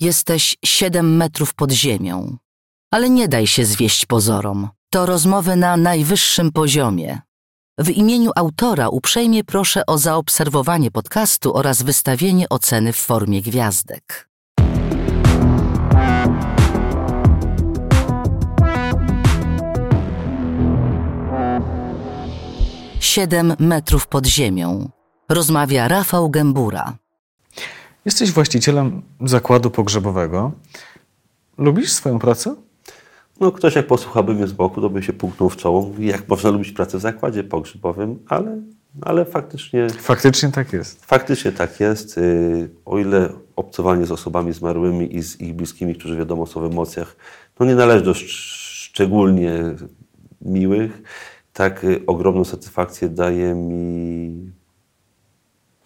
Jesteś siedem metrów pod ziemią. Ale nie daj się zwieść pozorom. To rozmowy na najwyższym poziomie. W imieniu autora uprzejmie proszę o zaobserwowanie podcastu oraz wystawienie oceny w formie gwiazdek. Siedem metrów pod ziemią. Rozmawia Rafał Gębura. Jesteś właścicielem zakładu pogrzebowego. Lubisz swoją pracę? No ktoś jak posłuchałby mnie z boku, to by się puknął w czoło. Mówi, jak można lubić pracę w zakładzie pogrzebowym, ale, ale faktycznie... Faktycznie tak jest. Faktycznie tak jest. Y, o ile obcowanie z osobami zmarłymi i z ich bliskimi, którzy wiadomo są w emocjach, no nie należy do szczególnie miłych, tak y, ogromną satysfakcję daje mi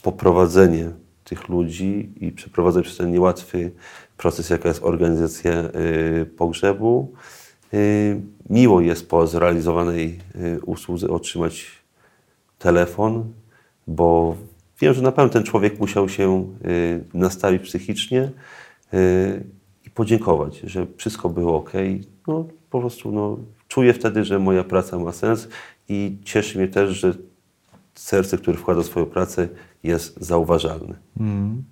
poprowadzenie tych ludzi i przeprowadzać przez ten niełatwy proces, jaka jest organizacja y, pogrzebu. Y, miło jest po zrealizowanej y, usłudze otrzymać telefon, bo wiem, że na pewno ten człowiek musiał się nastawić psychicznie i podziękować, że wszystko było ok. No, po prostu no, czuję wtedy, że moja praca ma sens i cieszy mnie też, że serce, które wkłada swoją pracę, jest zauważalne. Mm.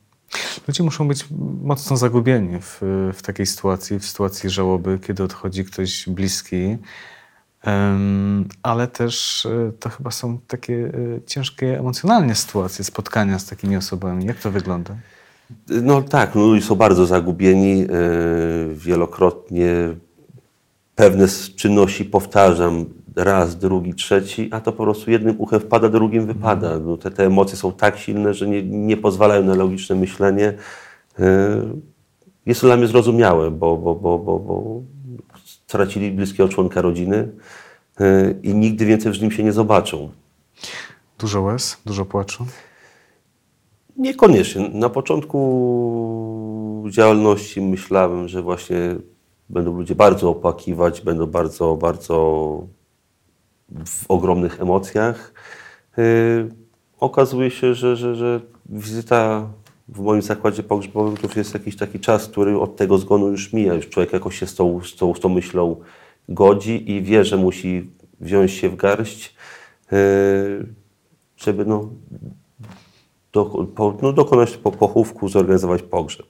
Ludzie muszą być mocno zagubieni w, w takiej sytuacji, w sytuacji żałoby, kiedy odchodzi ktoś bliski. Um, ale też e, to chyba są takie e, ciężkie emocjonalnie sytuacje, spotkania z takimi osobami. Jak to wygląda? No tak, no, ludzie są bardzo zagubieni. E, wielokrotnie pewne czynności powtarzam raz, drugi, trzeci, a to po prostu jednym uchem wpada, drugim wypada. Mhm. No, te, te emocje są tak silne, że nie, nie pozwalają na logiczne myślenie. E, jest to dla mnie zrozumiałe, bo, bo, bo, bo, bo stracili bliskiego członka rodziny e, i nigdy więcej z nim się nie zobaczą. Dużo łez, dużo płaczu? Niekoniecznie. Na początku działalności myślałem, że właśnie będą ludzie bardzo opłakiwać, będą bardzo, bardzo w ogromnych emocjach. Yy, okazuje się, że, że, że wizyta w moim zakładzie pogrzebowym to już jest jakiś taki czas, który od tego zgonu już mija. Już człowiek jakoś się z tą, z tą, z tą myślą godzi i wie, że musi wziąć się w garść, yy, żeby no, do, no, dokonać po pochówku, zorganizować pogrzeb.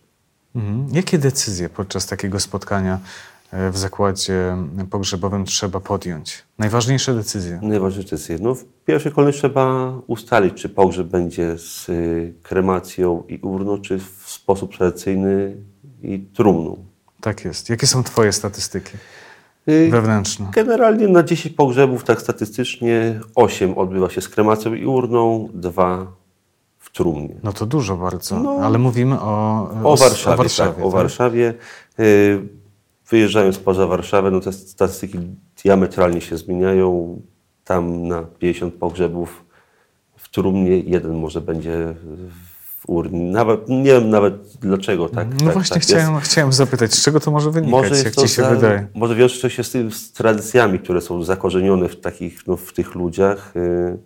Mhm. Jakie decyzje podczas takiego spotkania w zakładzie pogrzebowym trzeba podjąć? Najważniejsze decyzje? Najważniejsze decyzje. No, w pierwszej kolejności trzeba ustalić, czy pogrzeb będzie z y, kremacją i urną, czy w sposób tradycyjny i trumną. Tak jest. Jakie są Twoje statystyki y, wewnętrzne? Generalnie na 10 pogrzebów, tak statystycznie, 8 odbywa się z kremacją i urną, 2 w trumnie. No to dużo bardzo, no, ale mówimy o, o, Warszawie. O Warszawie, tak, o Warszawie. Y, wyjeżdżając poza Warszawę, no te statystyki diametralnie się zmieniają. Tam na 50 pogrzebów w trumnie jeden może będzie w urnie. Nawet, nie wiem nawet dlaczego tak. No tak, właśnie tak chciałem, chciałem zapytać, z czego to może wynikać, może jak ci się za, wydaje? Może wiąże się z, tym, z tradycjami, które są zakorzenione w, takich, no, w tych ludziach. Y,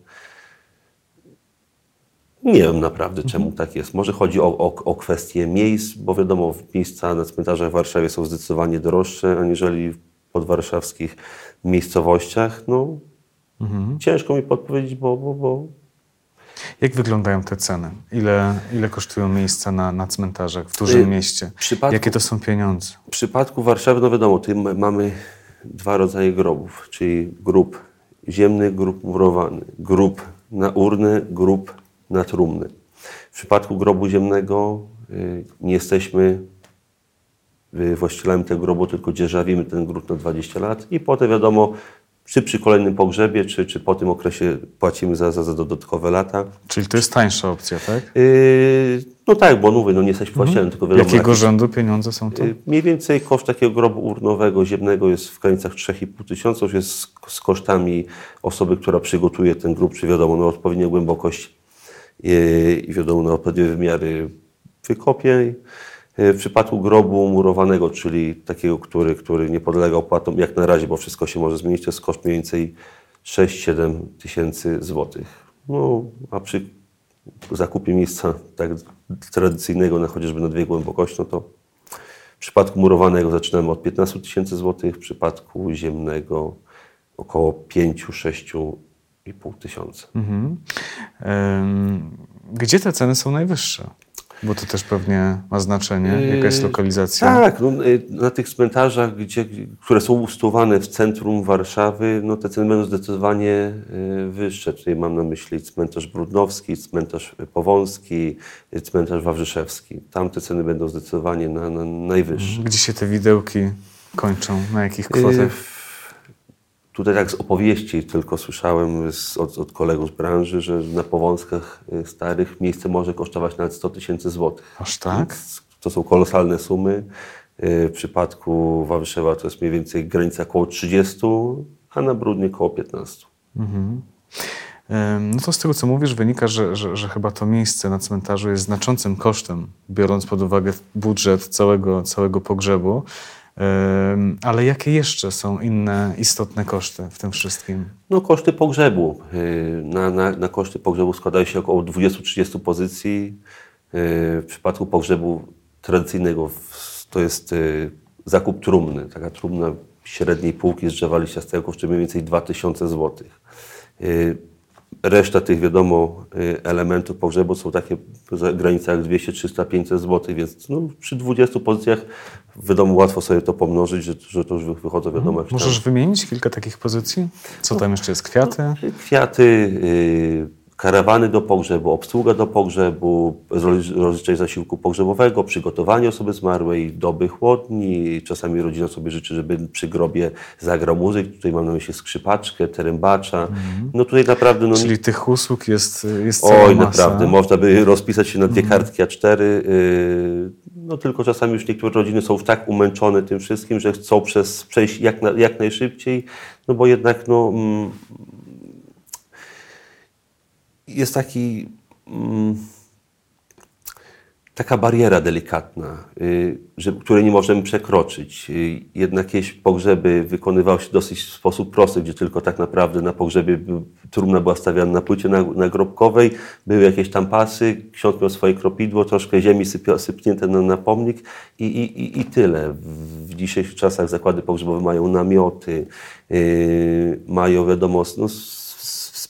nie wiem naprawdę, mhm. czemu tak jest. Może chodzi o, o, o kwestię miejsc, bo wiadomo, miejsca na cmentarzach w Warszawie są zdecydowanie droższe, aniżeli w podwarszawskich miejscowościach. No, mhm. Ciężko mi podpowiedzieć, bo, bo, bo... Jak wyglądają te ceny? Ile, ile kosztują miejsca na, na cmentarzach w dużym mieście? Przypadku, Jakie to są pieniądze? W przypadku Warszawy, no wiadomo, mamy dwa rodzaje grobów, czyli grób ziemny, grób murowany, grób na urny, grób na trumny. W przypadku grobu ziemnego y, nie jesteśmy y, właścicielami tego grobu, tylko dzierżawimy ten grób na 20 lat i potem wiadomo, czy przy kolejnym pogrzebie, czy, czy po tym okresie płacimy za, za, za dodatkowe lata. Czyli to jest tańsza opcja, tak? Yy, no tak, bo mówię, no nie jesteś właścicielem, mhm. tylko wiadomo... Jakiego jakieś, rzędu pieniądze są to? Yy, mniej więcej koszt takiego grobu urnowego, ziemnego jest w granicach 3,5 tysiąca, już jest z, z, kosztami osoby, która przygotuje ten grób, czy wiadomo, no odpowiednia głębokość i wiadomo na odpowiednie wymiary wykopie. W przypadku grobu murowanego, czyli takiego, który, który nie podlega opłatom, jak na razie, bo wszystko się może zmienić, to jest koszt mniej więcej 6-7 tysięcy złotych. No, a przy zakupie miejsca tak tradycyjnego, na chociażby na dwie głębokości, no to przypadku murowanego zaczynamy od 15 tysięcy złotych, w przypadku ziemnego około 5-6,5 tysiąca. Mhm. Gdzie te ceny są najwyższe? Bo to też pewnie ma znaczenie, jaka jest Yy, lokalizacja. Tak, no, y, na tych cmentarzach, gdzie, które są usytuowane w centrum Warszawy, no te ceny będą zdecydowanie y, wyższe. Tutaj mam na myśli cmentarz Brudnowski, cmentarz Powązki, y, cmentarz Wawrzyszewski. Tam te ceny będą zdecydowanie na, na najwyższe. Gdzie się te widełki kończą? Na jakich kwotach? Tutaj tak z opowieści tylko słyszałem z, od, od kolegów z branży, że na Powązkach y, starych miejsce może kosztować nawet 100 tysięcy złotych. Aż tak? Więc To są kolosalne sumy. Y, W przypadku Wawrzyszewa to jest mniej więcej granica około 30, a na Brudnie około 15. Ym, No to z tego, co mówisz, wynika, że, że, że chyba to miejsce na cmentarzu jest znaczącym kosztem, biorąc pod uwagę budżet całego, całego pogrzebu. Ale jakie jeszcze są inne istotne koszty w tym wszystkim? No koszty pogrzebu. Y, Na, na, na koszty pogrzebu składają się około 20-30 pozycji. Y, W przypadku pogrzebu tradycyjnego to jest y, zakup trumny. Taka trumna średniej półki z drzewa liściastego kosztuje mniej więcej 2000 zł. Reszta tych, wiadomo, y, elementów pogrzebu są takie w granicach 200, 300, 500 zł, więc no, przy 20 pozycjach wiadomo łatwo sobie to pomnożyć, że, że to już wy- wychodzą wiadomo Możesz wymienić kilka takich pozycji? Co tam jeszcze jest? Kwiaty? Kwiaty, y, karawany do pogrzebu, obsługa do pogrzebu, roz- rozliczenie zasiłku pogrzebowego, przygotowanie osoby zmarłej, doby chłodni. Czasami rodzina sobie życzy, żeby przy grobie zagrał muzyk. Tutaj mam na myśli skrzypaczkę, terembacza. No tutaj naprawdę... No, Czyli tych usług jest, jest cała Oj, masa. naprawdę, można by rozpisać się na dwie kartki A4. y, No tylko czasami już niektóre rodziny są tak umęczone tym wszystkim, że chcą przez, przejść jak, na, jak najszybciej, no bo jednak no, mm, jest taki, mm, taka bariera delikatna, y, że, której nie możemy przekroczyć. Y, Jednak jakieś pogrzeby wykonywały się dosyć w sposób prosty, gdzie tylko tak naprawdę na pogrzebie trumna była stawiana na płycie nag- nagrobkowej, były jakieś tam pasy, ksiądz miał swoje kropidło, troszkę ziemi sypnięte na, na pomnik i, i, i, tyle. W, dzisiejszych czasach zakłady pogrzebowe mają namioty, yy, mają wiadomo, no,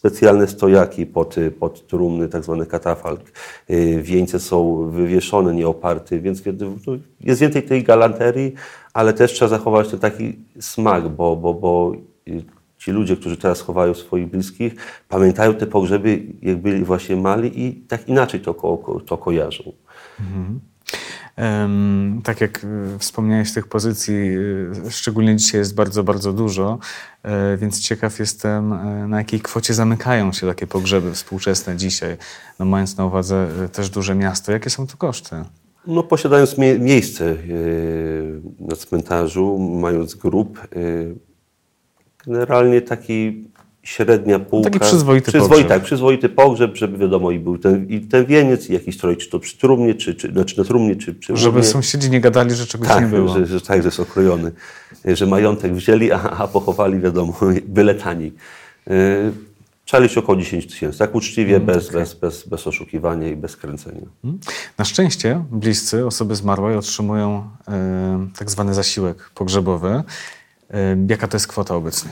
specjalne stojaki pod, pod trumny, tak zwany katafalk. Yy, Wieńce są wywieszone, nie oparte, więc no, jest więcej tej galanterii, ale też trzeba zachować ten taki smak, bo, bo, bo yy, ci ludzie, którzy teraz chowają swoich bliskich, pamiętają te pogrzeby, jak byli właśnie mali i tak inaczej to, ko, to kojarzą. Em, tak jak y, wspomniałeś, tych pozycji, y, szczególnie dzisiaj jest bardzo, bardzo dużo, e, więc ciekaw jestem, e, na jakiej kwocie zamykają się takie pogrzeby współczesne dzisiaj, no mając na uwadze e, też duże miasto. Jakie są tu koszty? No, posiadając mie- miejsce na cmentarzu, mając grób, generalnie taki średnia półka. Taki przyzwoity przyzwoity, pogrzeb. Tak, przyzwoity pogrzeb, żeby wiadomo i był ten, i ten wieniec, i jakiś stroj, czy to przy trumnie, czy, czy znaczy na trumnie, czy przy Żeby urnie. sąsiedzi nie gadali, że czegoś nie tak, było. że, że, tak, że jest okrojony, yy, że majątek wzięli, a, a pochowali wiadomo, byle taniej. Yy, Trzeba liczyć około 10 tysięcy, tak uczciwie, Mm, bez, bez, bez, bez oszukiwania i bez kręcenia. Na szczęście bliscy osoby zmarłej otrzymują e, tak zwany zasiłek pogrzebowy. E, jaka to jest kwota obecnie?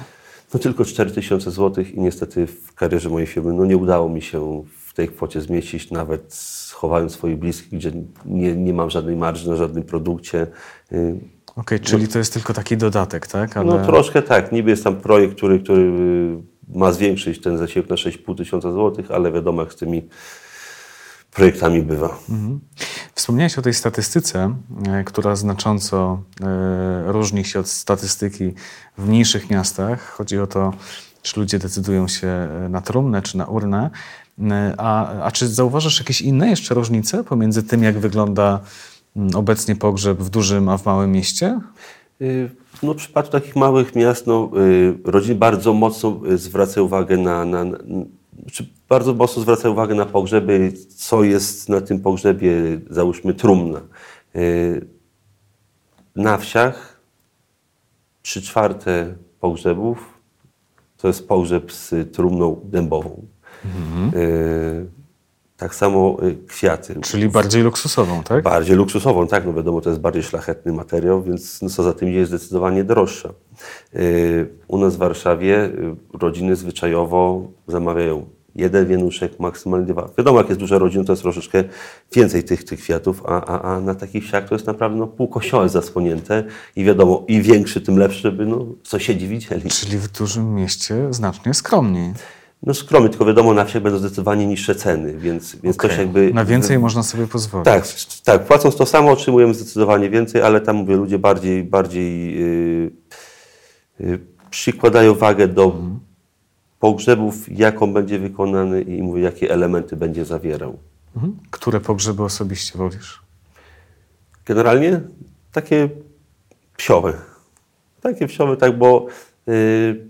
No tylko 4000 zł i niestety w karierze mojej firmy no nie udało mi się w tej kwocie zmieścić, nawet schowając swoich bliskich, gdzie nie, nie mam żadnej marży na żadnym produkcie. Y, Okej, czyli to jest tylko taki dodatek, tak? Ale... No troszkę tak, niby jest tam projekt, który, który y, ma zwiększyć ten zasięg na 6,5 tysiąca złotych, ale wiadomo jak z tymi projektami bywa. Wspomniałeś o tej statystyce, e, która znacząco e, różni się od statystyki w mniejszych miastach. Chodzi o to, czy ludzie decydują się e, na trumnę czy na urnę. A, a czy zauważasz jakieś inne jeszcze różnice pomiędzy tym, jak wygląda mm, obecnie pogrzeb w dużym, a w małym mieście? Y, No, w przypadku takich małych miast no, y, rodziny bardzo mocno y, zwracają uwagę na, na, na bardzo mocno zwracają uwagę na pogrzeby, co jest na tym pogrzebie, załóżmy trumna. Y, Na wsiach trzy czwarte pogrzebów to jest pogrzeb z trumną dębową. Y, Tak samo y, kwiaty. Czyli bardziej luksusową, tak? Bardziej luksusową, tak, no wiadomo, to jest bardziej szlachetny materiał, więc no co za tym jest zdecydowanie droższa. U nas w Warszawie rodziny zwyczajowo zamawiają jeden wienuszek, maksymalnie dwa. Wiadomo, jak jest duża rodzina, to jest troszeczkę więcej tych, tych kwiatów, a, a, a na takich wsiach to jest naprawdę no, pół kościoła zasłonięte i wiadomo, im większy, tym lepszy, żeby no, sąsiedzi widzieli. Czyli w dużym mieście znacznie skromniej. No skromnie, tylko wiadomo, na wsiach będą zdecydowanie niższe ceny, więc, więc się jakby... Na więcej można sobie pozwolić. Tak, tak, płacąc to samo otrzymujemy zdecydowanie więcej, ale tam mówię, ludzie bardziej, bardziej yy, yy, przykładają wagę do pogrzebów, jak on będzie wykonany i mówię, jakie elementy będzie zawierał. Mhm. Które pogrzeby osobiście wolisz? Generalnie takie psiowe. Takie psiowe, tak, bo y,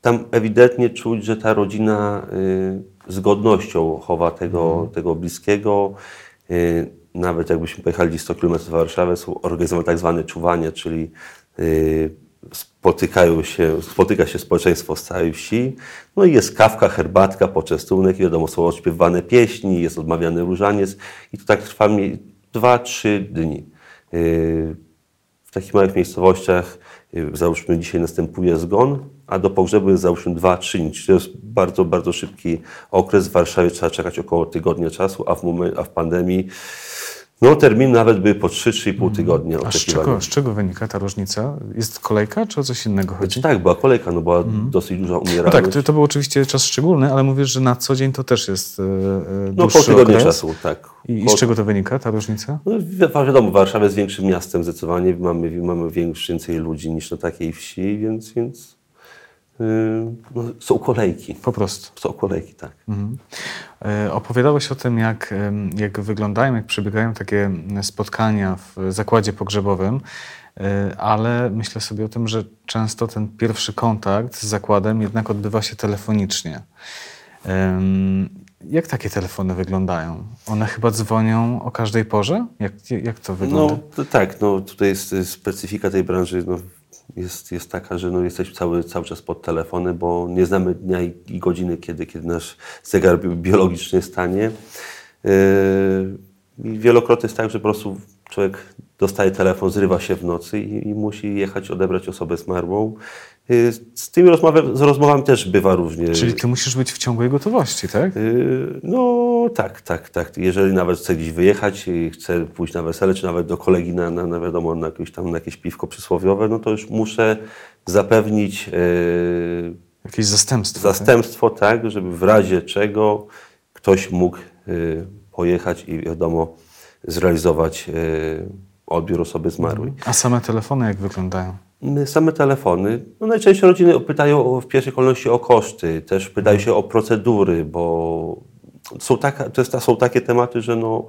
tam ewidentnie czuć, że ta rodzina y, z godnością chowa tego, tego bliskiego. Y, nawet jakbyśmy pojechali 100 km w Warszawę, są organizowane tak zwane czuwania, czyli y, spotykają się, spotyka się społeczeństwo z całej wsi, no i jest kawka, herbatka, poczęstunek, wiadomo, są odśpiewane pieśni, jest odmawiany różaniec i to tak trwa mi dwa, trzy dni. Y, W takich małych miejscowościach, y, załóżmy dzisiaj następuje zgon, a do pogrzebu jest załóżmy dwa, trzy dni, czyli to jest bardzo, bardzo szybki okres. W Warszawie trzeba czekać około tygodnia czasu, a w, momen- a w pandemii no termin nawet były po 3-3,5 tygodnia A z czego, z czego wynika ta różnica? Jest kolejka, czy o coś innego chodzi? Znaczy, tak, była kolejka, no była dosyć duża No umieralność. tak, to, to był oczywiście czas szczególny, ale mówisz, że na co dzień to też jest e, no po tygodniu okres. czasu, tak. I, I Po- z czego to wynika, ta różnica? No, wi- wiadomo, Warszawa jest większym miastem zdecydowanie, mamy, mamy większy, więcej ludzi niż na takiej wsi, więc, więc yy, no, są kolejki. Po prostu. Są kolejki, tak. Mhm. E, Opowiadałeś o tym, jak, jak wyglądają, jak przebiegają takie spotkania w zakładzie pogrzebowym, e, ale myślę sobie o tym, że często ten pierwszy kontakt z zakładem jednak odbywa się telefonicznie. Jak takie telefony wyglądają? One chyba dzwonią o każdej porze? Jak, jak to wygląda? No tak, no tutaj jest y, specyfika tej branży no, jest, jest taka, że no, jesteśmy cały, cały czas pod telefonem, bo nie znamy dnia i, i godziny, kiedy, kiedy nasz zegar bi- biologiczny stanie. Yy, wielokrotnie jest tak, że po prostu człowiek dostaje telefon, zrywa się w nocy i, i musi jechać odebrać osobę zmarłą. Yy, Z tymi rozmowami, z rozmowami też bywa różnie. Czyli ty musisz być w ciągłej gotowości, tak? Yy, No tak, tak, tak. Jeżeli nawet chce gdzieś wyjechać, i chce pójść na wesele, czy nawet do kolegi na, na, na wiadomo, na jakieś tam na jakieś piwko przysłowiowe, no to już muszę zapewnić yy, Jakieś zastępstwo. tak? zastępstwo, tak, żeby w razie czego ktoś mógł yy, pojechać i wiadomo zrealizować yy, odbiór osoby zmarłej. A same telefony jak wyglądają? Same telefony. No najczęściej rodziny pytają w pierwszej kolejności o koszty, też pytają się o procedury, bo są, taka, to jest, są takie tematy, że no,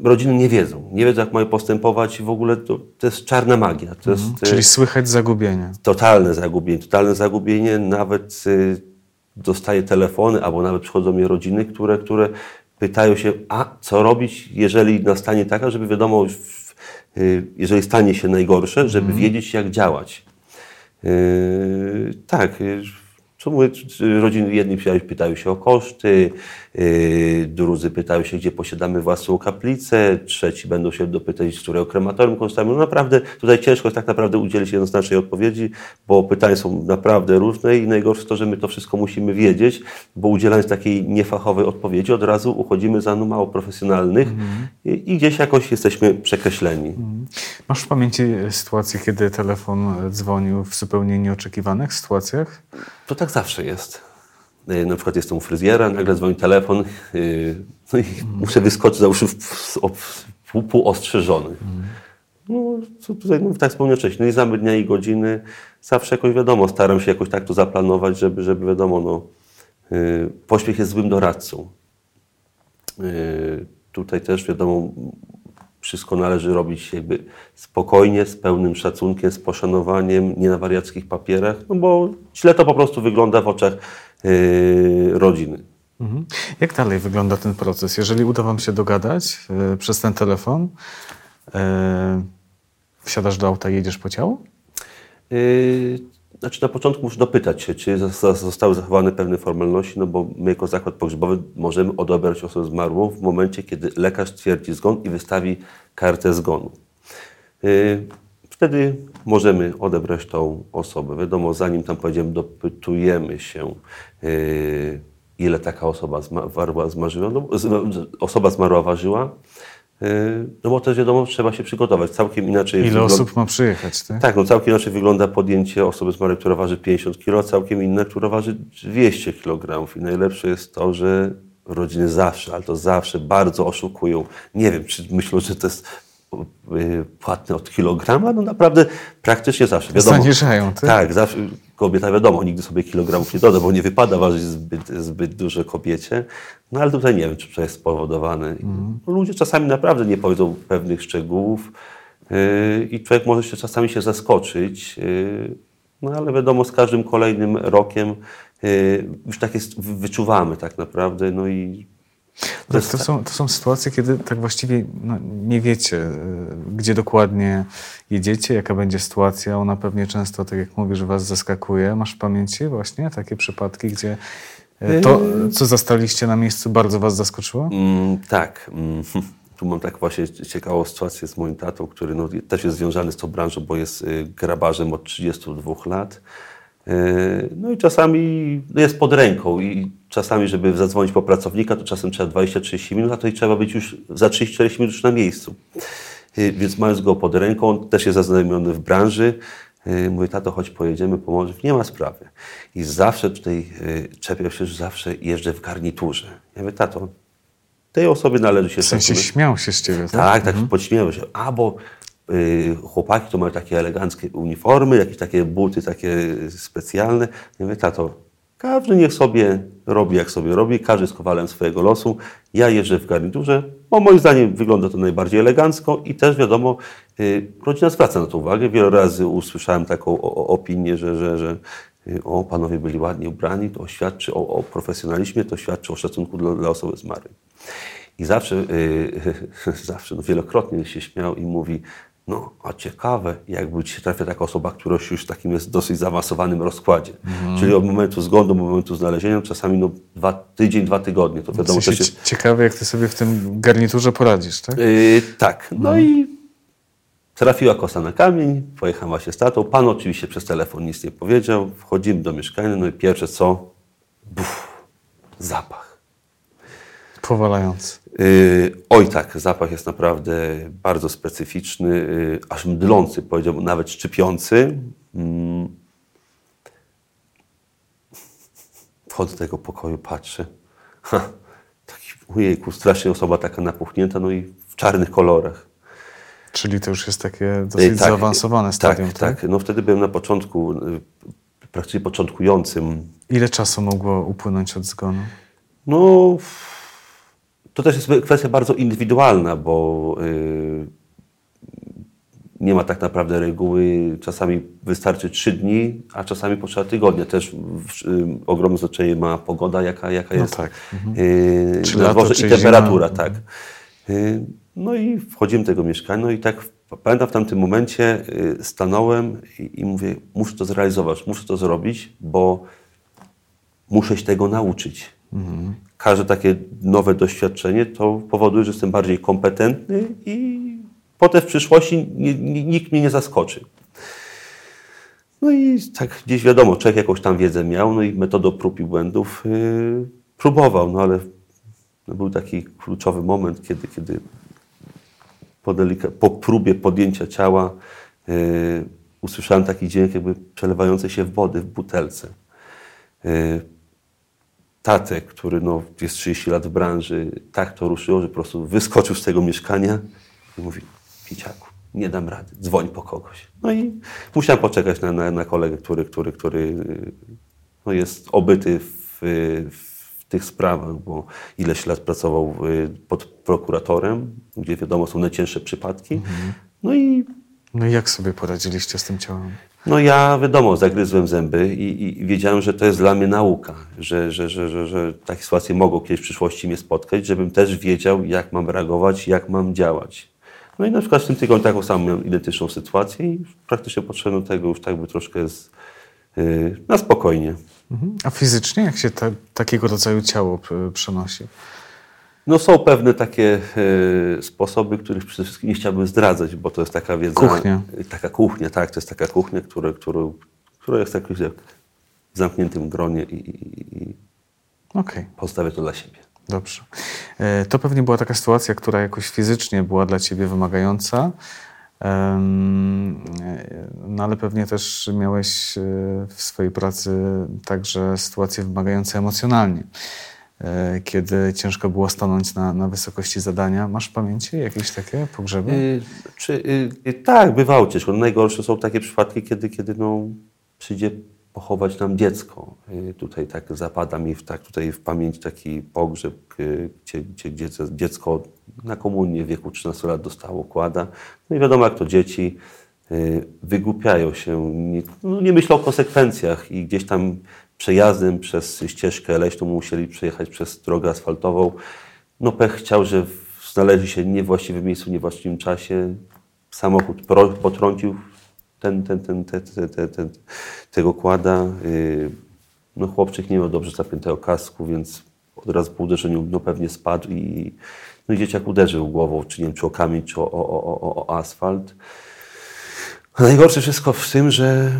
rodziny nie wiedzą. Nie wiedzą, jak mają postępować i w ogóle to, to jest czarna magia. To jest Czyli e, słychać zagubienie. totalne zagubienie. Totalne zagubienie. Nawet y, dostaję telefony, albo nawet przychodzą mi rodziny, które, które pytają się, a co robić, jeżeli nastanie taka, żeby wiadomo, y, jeżeli stanie się najgorsze, żeby wiedzieć, jak działać. Yy, tak. yy, Co mówię, rodziny jedni pytają- się o koszty, drudzy pytają się, gdzie posiadamy własną kaplicę, trzeci będą się dopytać, z którego krematorium korzystamy. No naprawdę tutaj ciężko jest tak naprawdę udzielić jednoznacznej odpowiedzi, bo pytania są naprawdę różne i najgorsze to, że my to wszystko musimy wiedzieć, bo udzielając takiej niefachowej odpowiedzi od razu uchodzimy za no mało profesjonalnych i, i gdzieś jakoś jesteśmy przekreśleni. Masz w pamięci sytuację, kiedy telefon dzwonił w zupełnie nieoczekiwanych sytuacjach? To tak zawsze jest. Yy, Na przykład jestem u fryzjera, nagle dzwoni telefon, yy, no i muszę wyskoczyć, załóżmy, półostrzeżony. No, co tutaj, no, tak wspomniałem wcześniej, no i znamy dnia i godziny. Zawsze jakoś wiadomo, staram się jakoś tak to zaplanować, żeby, żeby wiadomo, no, yy, pośpiech jest złym doradcą. Tutaj też wiadomo, wszystko należy robić jakby spokojnie, z pełnym szacunkiem, z poszanowaniem, nie na wariackich papierach, no bo źle to po prostu wygląda w oczach rodziny. Mhm. Jak dalej wygląda ten proces? Jeżeli uda Wam się dogadać e, przez ten telefon, e, wsiadasz do auta i jedziesz po ciało? Yy, Znaczy na początku muszę dopytać się, czy zostały zachowane pewne formalności, no bo my jako zakład pogrzebowy możemy odebrać osobę zmarłą w momencie, kiedy lekarz twierdzi zgon i wystawi kartę zgonu. Y, wtedy możemy odebrać tą osobę. Wiadomo, zanim tam pojedziemy, dopytujemy się, y, ile taka osoba zmarła, zmarzyła, no, osoba zmarła ważyła, y, no bo też wiadomo, trzeba się przygotować. Całkiem inaczej. Ile wygląda... osób ma przyjechać, tak? Tak, no całkiem inaczej wygląda podjęcie osoby zmarłej, która waży 50 kg, całkiem inne, która waży 200 kg. I najlepsze jest to, że rodziny zawsze, ale to zawsze bardzo oszukują. Nie wiem, czy myślą, że to jest płatne od kilograma, no naprawdę praktycznie zawsze. Wiadomo, Zaniżają, tak? Tak, zawsze kobieta wiadomo, nigdy sobie kilogramów nie doda, bo nie wypada ważyć zbyt, zbyt dużo kobiecie. No ale tutaj nie wiem, czy to jest spowodowane. Mm. Ludzie czasami naprawdę nie powiedzą pewnych szczegółów yy, i człowiek może się czasami się zaskoczyć. Yy, no ale wiadomo, z każdym kolejnym rokiem yy, już tak jest, wyczuwamy tak naprawdę. No i to, to, są, to są sytuacje, kiedy tak właściwie no, nie wiecie, e, gdzie dokładnie jedziecie, jaka będzie sytuacja. Ona pewnie często, tak jak mówisz, was zaskakuje. Masz w pamięci właśnie takie przypadki, gdzie e, to, co zastaliście na miejscu, bardzo was zaskoczyło? Mm, tak. Mm. Tu mam tak właśnie ciekawą sytuację z moim tatą, który no, też jest związany z tą branżą, bo jest y, grabarzem od 32 lat. E, no i czasami jest pod ręką i czasami, żeby zadzwonić po pracownika, to czasem trzeba 20-30 minut, a to i trzeba być już za 30-40 minut już na miejscu. E, więc mając go pod ręką, on też jest zaznajomiony w branży, e, mówię, tato, chodź pojedziemy, pomożesz. Nie ma sprawy. I zawsze tutaj czepiał się, że zawsze jeżdżę w garniturze. Ja mówię, tato, tej osobie należy się... W sensie śmiał się z ciebie, tak? Tak, tak, mhm. podśmiewał się. A, bo Y, chłopaki to mają takie eleganckie uniformy, jakieś takie buty takie specjalne. Ja mówię, tato, każdy niech sobie robi jak sobie robi, każdy jest kowalem swojego losu. Ja jeżdżę w garniturze, bo moim zdaniem wygląda to najbardziej elegancko i też wiadomo, y, rodzina zwraca na to uwagę. Wiele razy usłyszałem taką opinię, że, że, że y, o, panowie byli ładnie ubrani, to świadczy o, o profesjonalizmie, to świadczy o szacunku dla, dla osoby zmarłej. I zawsze, yy, zawsze no wielokrotnie się śmiał i mówi, no, a ciekawe, jakby ci się trafia taka osoba, która już takim jest dosyć zaawansowanym rozkładzie. Mhm. Czyli od momentu zgonu do momentu znalezienia, czasami no, dwa, tydzień, dwa tygodnie. To wiadomo, w sensie się... Ciekawe, jak ty sobie w tym garniturze poradzisz, tak? Yy, tak. No mhm. i trafiła kosa na kamień, pojechała się z tatą. Pan oczywiście przez telefon nic nie powiedział. Wchodzimy do mieszkania, no i pierwsze co? Buf, zapach. Powalający. Yy, oj tak, zapach jest naprawdę bardzo specyficzny, yy, aż mdlący, powiedziałbym, nawet szczypiący. Yy. Wchodzę do tego pokoju, patrzę. Ha, taki, ojejku, strasznie osoba taka napuchnięta, no i w czarnych kolorach. Czyli to już jest takie dosyć tak, zaawansowane stadium, tak, tak? Tak, no wtedy byłem na początku, praktycznie początkującym. Ile czasu mogło upłynąć od zgonu? No to też jest kwestia bardzo indywidualna, bo yy, nie ma tak naprawdę reguły. Czasami wystarczy trzy dni, a czasami potrzeba tygodnia. Też yy, ogromne znaczenie ma pogoda, jaka, jaka no jest tak. mhm. yy, czy lato, czy i temperatura. Zima. Tak. Yy, no i wchodzimy do tego mieszkania, no i tak pamiętam w tamtym momencie yy, stanąłem i, i mówię, muszę to zrealizować, muszę to zrobić, bo muszę się tego nauczyć. Mhm każde takie nowe doświadczenie to powoduje, że jestem bardziej kompetentny i potem w przyszłości nikt mnie nie zaskoczy. No i tak gdzieś wiadomo, człowiek jakąś tam wiedzę miał, no i metodą prób i błędów yy, próbował, no ale no był taki kluczowy moment, kiedy, kiedy po, po próbie podjęcia ciała yy, usłyszałem taki dźwięk jakby przelewający się wody w butelce. Yy, tatę, który no, jest 30 lat w branży, tak to ruszyło, że po prostu wyskoczył z tego mieszkania i mówi, Piciaku, nie dam rady, dzwoń po kogoś. No i musiałem poczekać na, na, na kolegę, który, który, który no, jest obyty w, w tych sprawach, bo ileś lat pracował pod prokuratorem, gdzie wiadomo są najcięższe przypadki. Mhm. No i no i jak sobie poradziliście z tym ciałem? No ja wiadomo, zagryzłem zęby i, i wiedziałem, że to jest dla mnie nauka, że, że, że, że, że takie sytuacje mogą kiedyś w przyszłości mnie spotkać, żebym też wiedział, jak mam reagować, jak mam działać. No i na przykład w tym tygodniu taką samą miałem identyczną sytuację i praktycznie do tego już tak by troszkę z, y, na spokojnie. Mhm. A fizycznie jak się takiego rodzaju ciało p- przenosi? No są pewne takie y, sposoby, których przede wszystkim nie chciałbym zdradzać, bo to jest taka wiedza... Kuchnia. Taka kuchnia, tak. To jest taka kuchnia, która, która, która jest tak jak w zamkniętym gronie i, i, i pozostawię to dla siebie. Dobrze. E, To pewnie była taka sytuacja, która jakoś fizycznie była dla ciebie wymagająca, e, no ale pewnie też miałeś w swojej pracy także sytuacje wymagające emocjonalnie, kiedy ciężko było stanąć na, na wysokości zadania. Masz w pamięci jakieś takie pogrzeby? Y, czy, y, y, tak, bywało ciężko. Najgorsze są takie przypadki, kiedy, kiedy no, przyjdzie pochować nam dziecko. Y, tutaj tak zapada mi w, tak, tutaj w pamięć taki pogrzeb, y, gdzie, gdzie, gdzie dziecko na komunię w wieku 13 lat dostało kłada. No i wiadomo, jak to dzieci y, wygłupiają się, nie, no, nie myślą o konsekwencjach i gdzieś tam przejazdem przez ścieżkę leśną musieli przejechać przez drogę asfaltową. No pech chciał, że znaleźli się w niewłaściwym miejscu, w niewłaściwym czasie. Samochód potrącił ten, ten, ten, te, te, te, te, tego kłada. Yy, No chłopczyk nie miał dobrze zapiętego kasku, więc od razu po uderzeniu no pewnie spadł i, no i dzieciak uderzył głową, czy nie wiem, czy o kamień, czy o, o, o, o asfalt. A najgorsze wszystko w tym, że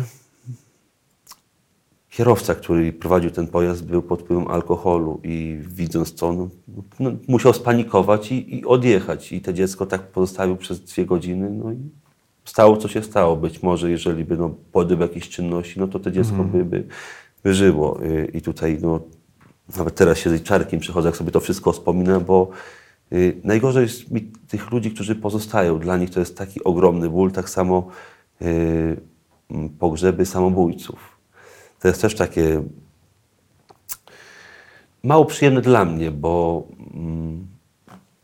kierowca, który prowadził ten pojazd, był pod wpływem alkoholu i widząc to, no, no, musiał spanikować i, i odjechać. I to dziecko tak pozostawił przez dwie godziny. No i stało, co się stało. Być może, jeżeli by no, podjął jakieś czynności, no to to dziecko by, by, by żyło. Y, I tutaj no, nawet teraz się z czarkiem przychodzę, jak sobie to wszystko wspominam, bo y, najgorzej jest mi tych ludzi, którzy pozostają. Dla nich to jest taki ogromny ból, tak samo y, pogrzeby samobójców. To jest też takie mało przyjemne dla mnie, bo mm,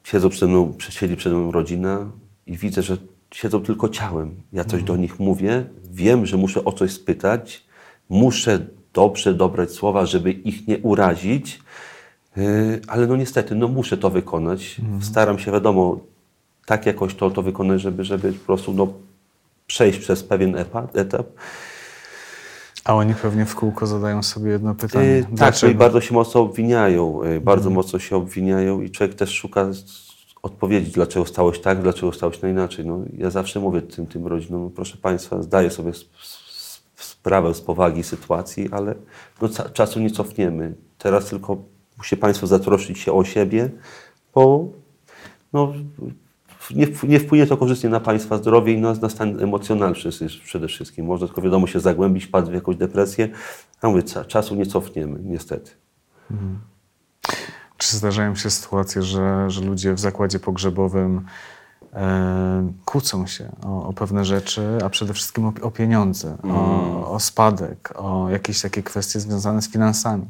siedzą przede mną, siedzi przede mną rodzina i widzę, że siedzą tylko ciałem. Ja coś do nich mówię, wiem, że muszę o coś spytać, muszę dobrze dobrać słowa, żeby ich nie urazić, yy, ale no niestety, no muszę to wykonać. Staram się, wiadomo, tak jakoś to, to wykonać, żeby, żeby po prostu no, przejść przez pewien epa- etap. A oni pewnie w kółko zadają sobie jedno pytanie. Yy, tak, i Dlaczego? bardzo się mocno obwiniają, yy, bardzo mocno się obwiniają i człowiek też szuka odpowiedzi, dlaczego stało się tak, dlaczego stało się inaczej. No, ja zawsze mówię tym, tym rodzinom, no, proszę Państwa, zdaję sobie sprawę z powagi sytuacji, ale no, czasu nie cofniemy. Teraz tylko musi Państwo zatroszczyć się o siebie, bo no, nie, nie wpłynie to korzystnie na Państwa zdrowie i na, na stan emocjonalny przede- wszystkim. Można tylko wiadomo się zagłębić, wpadł w jakąś depresję, a mówię, czasu nie cofniemy, niestety. Czy zdarzają się sytuacje, że, że ludzie w zakładzie pogrzebowym e, kłócą się o, o pewne rzeczy, a przede wszystkim o, o pieniądze, o, o spadek, o jakieś takie kwestie związane z finansami?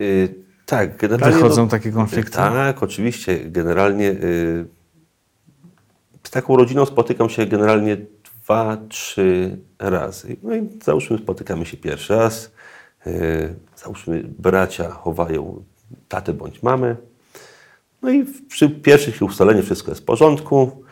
Y, tak, generalnie... Wychodzą takie konflikty? Tak, oczywiście. Generalnie y, z taką rodziną spotykam się generalnie dwa, trzy razy. No i załóżmy, spotykamy się pierwszy raz. Y, załóżmy, bracia chowają tatę bądź mamę. No i przy pierwszych ustaleniu wszystko jest w porządku.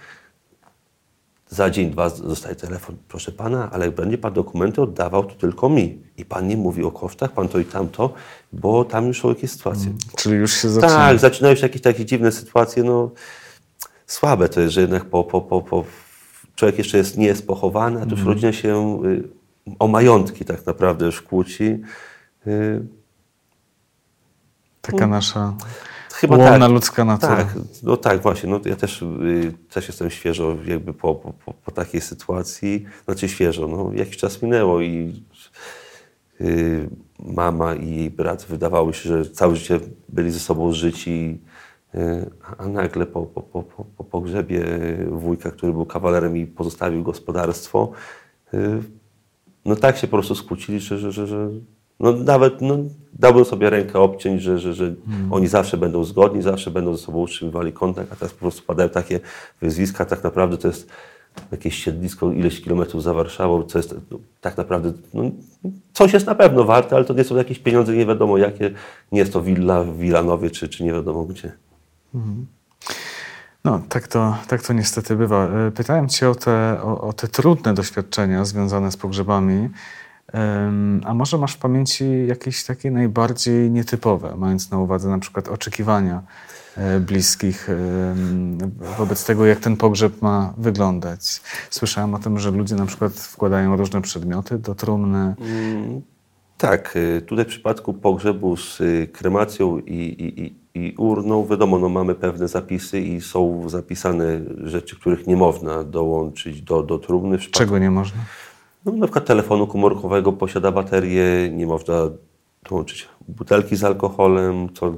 Za dzień, dwa zostaje telefon, proszę pana, ale będzie pan dokumenty oddawał to tylko mi. I pan nie mówi o kosztach, pan to i tamto, bo tam już są jakieś sytuacje. Czyli już się zaczyna. Tak, zaczynają się jakieś takie dziwne sytuacje, no słabe to jest, że jednak po, po, po, po człowiek jeszcze jest, nie jest pochowany, a tu już rodzina się y, o majątki tak naprawdę już kłóci. Y, Taka nasza Chyba łomna tak. ludzka natura. Tak, no tak, właśnie. No, ja też, y, też jestem świeżo jakby po, po, po, takiej sytuacji. Znaczy świeżo, no jakiś czas minęło i mama i jej brat wydawało się, że całe życie byli ze sobą życi, a nagle po, po, po, po, po pogrzebie wujka, który był kawalerem i pozostawił gospodarstwo, y, no tak się po prostu skłócili, że, że, że, że no nawet no, dałbym sobie rękę obciąć, że, że, że oni zawsze będą zgodni, zawsze będą ze sobą utrzymywali kontakt, a teraz po prostu padają takie wyzwiska, tak naprawdę to jest jakieś siedlisko ileś kilometrów za Warszawą, co jest no, tak naprawdę, no, coś jest na pewno warte, ale to nie są jakieś pieniądze nie wiadomo jakie, nie jest to willa w Wilanowie, czy, czy nie wiadomo gdzie. No, tak to, tak to niestety bywa. E, Pytałem Cię o te, o, o te trudne doświadczenia związane z pogrzebami. A może masz w pamięci jakieś takie najbardziej nietypowe, mając na uwadze na przykład oczekiwania e, bliskich wobec tego, jak ten pogrzeb ma wyglądać? Słyszałem o tym, że ludzie na przykład wkładają różne przedmioty do trumny. Mm, Tak, y, tutaj w przypadku pogrzebu z y, kremacją i, i, i, i urną, wiadomo, no mamy pewne zapisy i są zapisane rzeczy, których nie można dołączyć do, do trumny. Przypadku, Czego nie można? no, na przykład telefonu komórkowego posiada baterię, nie można dołączyć butelki z alkoholem, co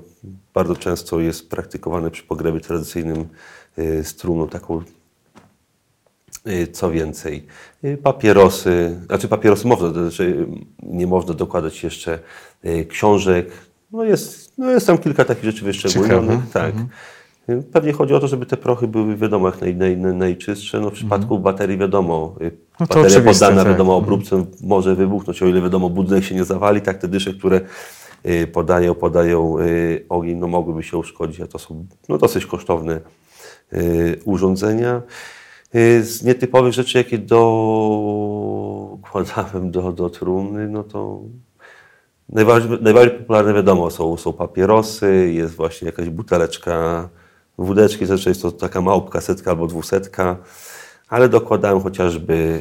bardzo często jest praktykowane przy pogrebie tradycyjnym y, z trumną taką Y, Co więcej, y, papierosy, znaczy papierosy można, to znaczy nie można dokładać jeszcze książek. No jest, no jest tam kilka takich rzeczy wyszczególnionych. Tak. Y, Pewnie chodzi o to, żeby te prochy były wiadomo jak naj, naj, naj, najczystsze. No w przypadku baterii wiadomo, y, No bateria poddana tak. wiadomo obróbce może wybuchnąć, o ile wiadomo budynek się nie zawali, tak te dysze, które y, podają, podają y, ogień, no mogłyby się uszkodzić, a to są no, dosyć kosztowne urządzenia. Z nietypowych rzeczy, jakie dokładałem do, do trumny, no to najbardziej, najbardziej popularne wiadomo są, są papierosy, jest właśnie jakaś buteleczka wódeczki, zazwyczaj jest to taka małpka, setka albo dwusetka, ale dokładałem chociażby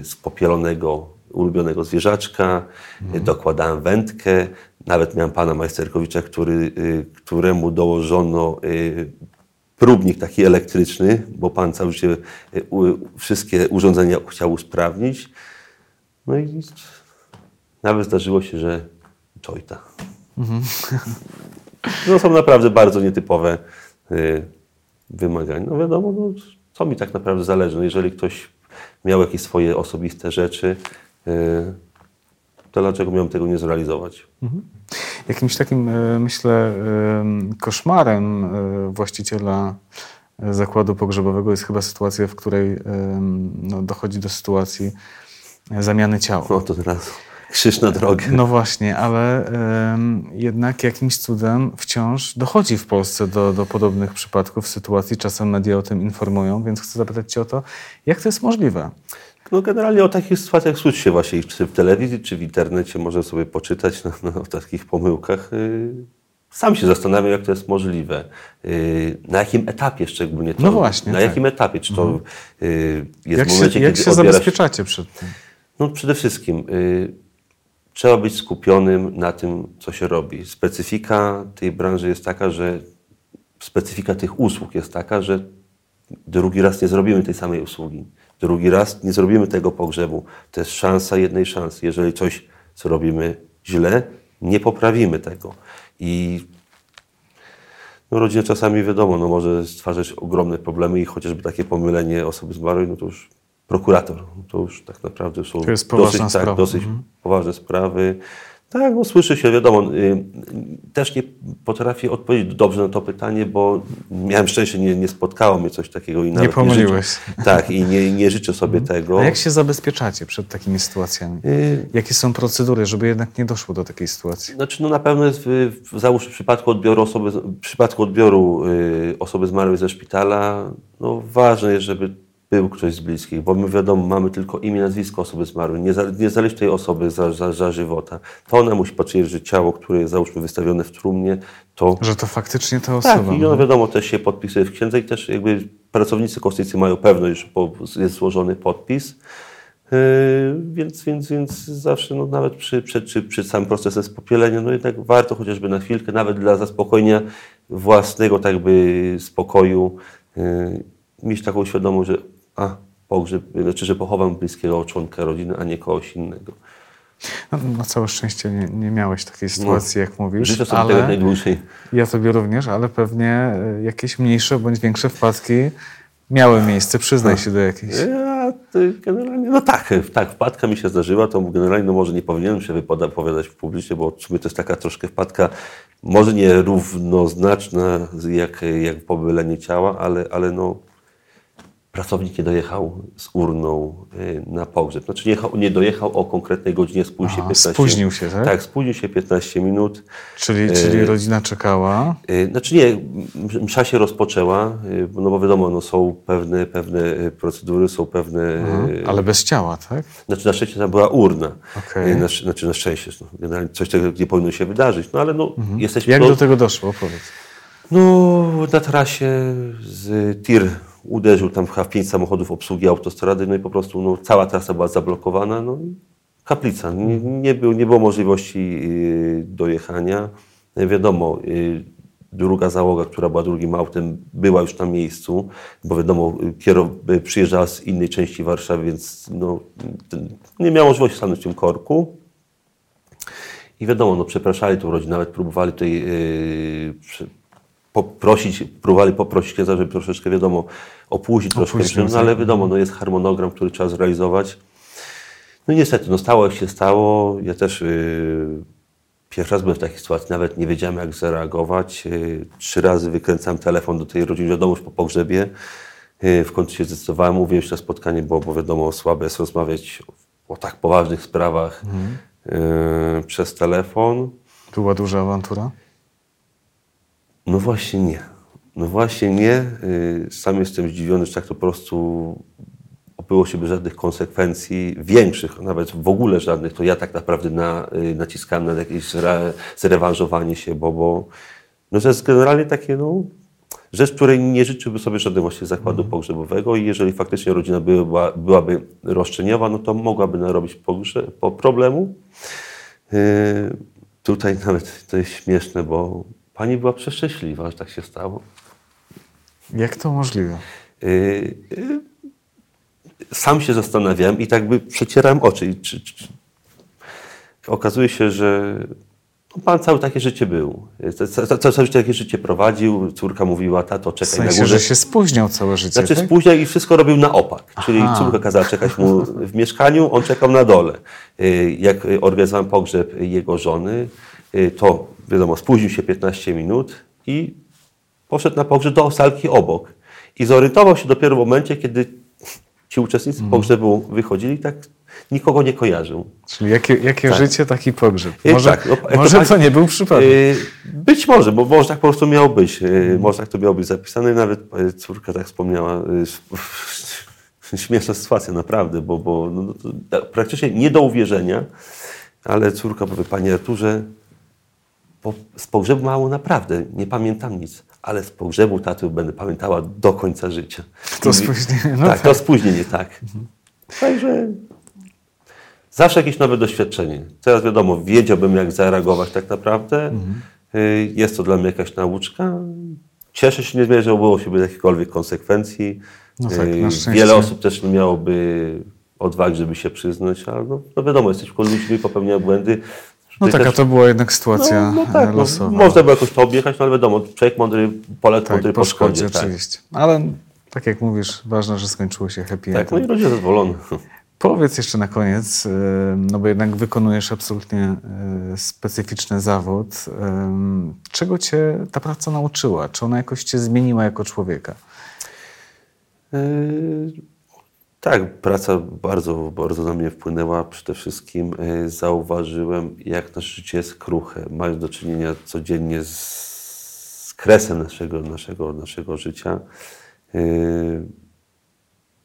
y, z popielonego ulubionego zwierzaczka, y, dokładałem wędkę, nawet miałem pana Majsterkowicza, który, y, któremu dołożono y, próbnik taki elektryczny, bo pan cały życie wszystkie urządzenia chciał usprawnić. No i nawet zdarzyło się, że Czojta. No są naprawdę bardzo nietypowe y, wymagania. No wiadomo, no, co mi tak naprawdę zależy. No, jeżeli ktoś miał jakieś swoje osobiste rzeczy, y, to dlaczego miałem tego nie zrealizować? Jakimś takim, e, myślę, em, koszmarem e, właściciela zakładu pogrzebowego jest chyba sytuacja, w której no, dochodzi do sytuacji zamiany ciała. No to teraz krzyż na drogę. No właśnie, ale jednak jakimś cudem wciąż dochodzi w Polsce do, do podobnych przypadków, sytuacji. Czasem media o tym informują, więc chcę zapytać Cię o to, jak to jest możliwe? No generalnie o takich sytuacjach słyszy się właśnie czy w telewizji, czy w internecie, można sobie poczytać na, na, o takich pomyłkach. Y, Sam się zastanawiam, jak to jest możliwe. Y, Na jakim etapie szczególnie to? No właśnie, Na tak. jakim etapie? Czy to y, jest Jak w się, momencie, jak kiedy się odbierasz... zabezpieczacie przed tym? No przede wszystkim y, trzeba być skupionym na tym, co się robi. Specyfika tej branży jest taka, że specyfika tych usług jest taka, że drugi raz nie zrobimy tej samej usługi. Drugi raz nie zrobimy tego pogrzebu. To jest szansa jednej szansy. Jeżeli coś, co robimy źle, nie poprawimy tego. I no, rodzina czasami wiadomo, no, może stwarzać ogromne problemy i chociażby takie pomylenie osoby zmarłej, no to już prokurator, to już tak naprawdę są dosyć, tak, dosyć Mhm. poważne sprawy. Tak, no słyszy się, wiadomo, y, też nie potrafię odpowiedzieć dobrze na to pytanie, bo miałem szczęście, nie, nie spotkało mnie coś takiego i nawet pomyliłeś. życzę, tak, i nie, nie życzę sobie tego. A jak się zabezpieczacie przed takimi sytuacjami? Y, Jakie są procedury, żeby jednak nie doszło do takiej sytuacji? Znaczy, no na pewno jest, w, w, załóż w przypadku odbioru osoby, w przypadku odbioru y, osoby zmarłej ze szpitala, no ważne jest, żeby był ktoś z bliskich, bo my wiadomo, mamy tylko imię, nazwisko osoby zmarłej, nie, za, nie zależy tej osoby za, za, za żywota. To ona musi potwierdzić, że ciało, które jest załóżmy wystawione w trumnie, to Że to faktycznie ta tak, osoba. i ono wiadomo też się podpisuje w księdze i też jakby pracownicy konstytucji mają pewność, że jest złożony podpis. Yy, więc, więc, więc zawsze, no, nawet przy, przed, czy, przed samym procesem spopielenia, no jednak warto chociażby na chwilkę, nawet dla zaspokojenia własnego tak by spokoju, yy, mieć taką świadomość, że a, pogrzeb, znaczy, że pochowam bliskiego członka rodziny, a nie kogoś innego. No, na całe szczęście nie, nie miałeś takiej sytuacji, jak mówisz, Życzę sobie tego ale najdłużej. ja tobie również, ale pewnie e, jakieś mniejsze bądź większe wpadki miały miejsce. Przyznaj się do jakiejś. Ja generalnie, no tak, tak, wpadka mi się zdarzyła, to generalnie no może nie powinienem się opowiadać publicznie, bo w sumie to jest taka troszkę wpadka, może nie równoznaczna z- jak, jak pobylenie ciała, ale, ale no pracownik nie dojechał z urną y, na pogrzeb. Znaczy nie, jechał, nie dojechał o konkretnej godzinie, spóźnił się Aha, 15 spóźnił się, tak? Tak, spóźnił się 15 minut. Czyli, czyli rodzina czekała. Y, Znaczy nie, msza się rozpoczęła, y, no bo wiadomo, no są pewne, pewne y, procedury, są pewne... y, Ale bez ciała, tak? Znaczy na szczęście tam była urna. Okej. Y, Na, znaczy na szczęście, no, generalnie coś tego nie powinno się wydarzyć, no ale no jesteśmy... Jak do tego doszło? Powiedz. No na trasie z tir uderzył tam w pięć samochodów obsługi autostrady, no i po prostu no, cała trasa była zablokowana, no kaplica. Nie, nie, był, nie było możliwości y, dojechania. Y, Wiadomo, y, druga załoga, która była drugim autem, była już na miejscu, bo wiadomo, kierow, y, przyjeżdżała z innej części Warszawy, więc no, nie miała możliwości stanąć w tym korku. I wiadomo, no, przepraszali tą rodzinę, nawet próbowali tutaj yy, poprosić, próbowali poprosić księdza, żeby troszeczkę, wiadomo, opóźnić troszkę, no, ale wiadomo, no, jest harmonogram, który trzeba zrealizować. No i niestety, no stało jak się stało. Ja też yy, pierwszy raz byłem w takiej sytuacji, nawet nie wiedziałem jak zareagować. Yy, trzy razy wykręcałem telefon do tej rodziny, wiadomo, już po pogrzebie. Yy, w końcu się zdecydowałem, mówiłem się na spotkanie, bo, bo wiadomo, słabe jest rozmawiać o, o tak poważnych sprawach yy, przez telefon. Była duża awantura? No właśnie nie. No właśnie nie. Y, Sam jestem zdziwiony, że tak to po prostu obyło się bez żadnych konsekwencji, większych, nawet w ogóle żadnych, to ja tak naprawdę na, y, naciskałem na jakieś re, zrewanżowanie się, bo, bo no to jest generalnie takie, no, rzecz, której nie życzyłby sobie żadnego właśnie zakładu pogrzebowego i jeżeli faktycznie rodzina była, byłaby roszczeniowa, no to mogłaby narobić pogrze, po problemu. Yy, tutaj nawet to jest śmieszne, bo pani była przeszczęśliwa, że tak się stało. Jak to możliwe? Yy, yy, sam się zastanawiałem i tak by przecierałem oczy. Czy, czy, czy... Okazuje się, że no, pan całe takie życie był. Ca- ca- ca- Całe takie życie prowadził. Córka mówiła, tato, W czekaj na sensie, górze. że się spóźniał całe życie, Znaczy tak? spóźniał i wszystko robił na opak. Czyli Aha. córka kazała czekać mu w mieszkaniu, on czekał na dole. Y, Jak y, organizowałem pogrzeb jego żony, y, to wiadomo, spóźnił się 15 minut i poszedł na pogrzeb do salki obok. I zorientował się dopiero w momencie, kiedy ci uczestnicy Mhm. pogrzebu wychodzili, i tak nikogo nie kojarzył. Czyli jakie, jakie Tak. życie, taki pogrzeb. Y, Może, tak, no, to może pan- to nie był przypadek. Y, Być może, bo może tak po prostu miało być. Mhm. Może tak to miało być zapisane. Nawet córka tak wspomniała. Śmieszna sytuacja, naprawdę, bo, bo no, to, tak, praktycznie nie do uwierzenia, ale córka powie, panie Arturze, po, z pogrzebu mało naprawdę, nie pamiętam nic, ale z pogrzebu taty będę pamiętała do końca życia. To spóźnienie, no tak, tak. to spóźnienie, tak. Także zawsze jakieś nowe doświadczenie. Teraz wiadomo, wiedziałbym jak zareagować tak naprawdę. Y, Jest to dla mnie jakaś nauczka. Cieszę się niezmiernie, że obyło się bez jakichkolwiek konsekwencji. No tak, Y, szczęście. Wiele osób też nie miałoby odwagi, żeby się przyznać, ale no, no wiadomo, jesteśmy ludźmi, popełniają błędy. No Tutaj tak, a też- to była jednak sytuacja no, no tak, no, losowa. można by jakoś to objechać, no ale wiadomo, człowiek mądry, Polak tak, mądry po szkodzie, tak. oczywiście. Ale tak jak mówisz, ważne, że skończyło się happy Tak, no i rodzice zadowolony. Powiedz jeszcze na koniec, y, no bo jednak wykonujesz absolutnie y, specyficzny zawód. Czego cię ta praca nauczyła? Czy ona jakoś cię zmieniła jako człowieka? Tak, praca bardzo, bardzo na mnie wpłynęła. Przede wszystkim yy, zauważyłem, jak nasze życie jest kruche, mając do czynienia codziennie z, kresem naszego, naszego, naszego życia. Yy,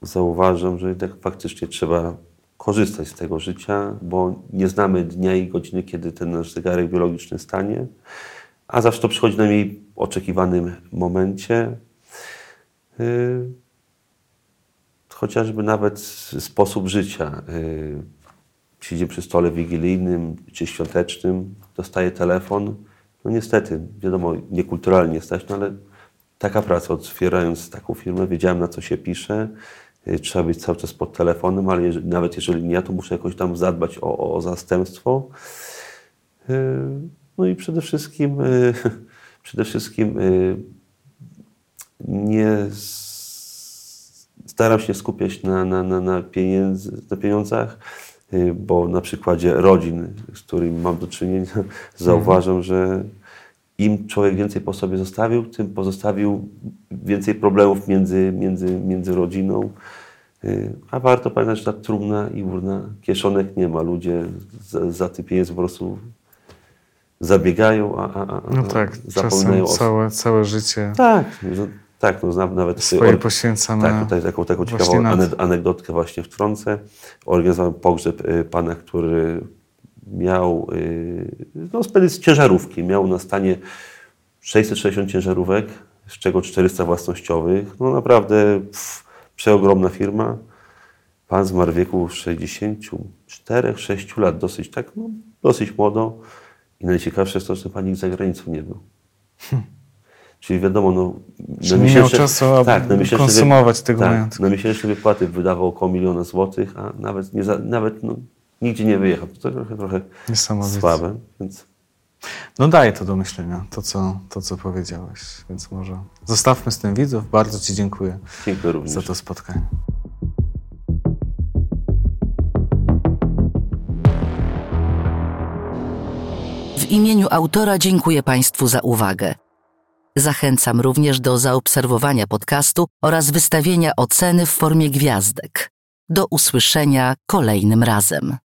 Zauważam, że jednak faktycznie trzeba korzystać z tego życia, bo nie znamy dnia i godziny, kiedy ten nasz zegarek biologiczny stanie, a zawsze to przychodzi na jej oczekiwanym momencie. Chociażby nawet sposób życia. Yy, Siedzi przy stole wigilijnym czy świątecznym, dostaje telefon. No niestety, wiadomo, niekulturalnie stać, no ale taka praca, otwierając taką firmę, wiedziałem na co się pisze. Yy, Trzeba być cały czas pod telefonem, ale jeżeli, nawet jeżeli nie to muszę jakoś tam zadbać o, o zastępstwo. Yy, No i przede wszystkim, przede wszystkim nie s- staram się skupiać na, na, na, na, pieniędzy, na pieniądzach, y, bo na przykładzie rodzin, z którymi mam do czynienia, zauważam, że im człowiek więcej po sobie zostawił, tym pozostawił więcej problemów między, między, między rodziną. Y, A warto pamiętać, że ta trumna i urna kieszonek nie ma. Ludzie za, za te pieniądze po prostu zabiegają, a, a, a No a tak, zapominają czasem całe, całe życie Tak, no, tak, no znam nawet swoje poświęcamy. tak, tutaj taką, taką ciekawą na to. ane- anegdotkę właśnie wtrącę. Organizowałem pogrzeb y, pana, który miał y, no, z ciężarówki. Miał na stanie 660 ciężarówek, z czego 400 własnościowych. No naprawdę pff, przeogromna firma. Pan zmarł w wieku 64-6 lat, dosyć tak, no, dosyć młodo. I najciekawsze jest to, że pan nigdy za granicą nie był. Czyli wiadomo, no, Czyli nie miał czasu, aby na miesięczne konsumować tego tak, majątku. Na miesięczne wypłaty wydawał około miliona złotych, a nawet, nie za, nawet no, nigdzie nie wyjechał. To trochę, trochę słabe, więc No daje to do myślenia, to co, to co powiedziałeś. Więc może zostawmy z tym widzów. Bardzo Ci dziękuję dziękuję również. za to spotkanie. W imieniu autora dziękuję Państwu za uwagę. Zachęcam również do zaobserwowania podcastu oraz wystawienia oceny w formie gwiazdek. Do usłyszenia kolejnym razem.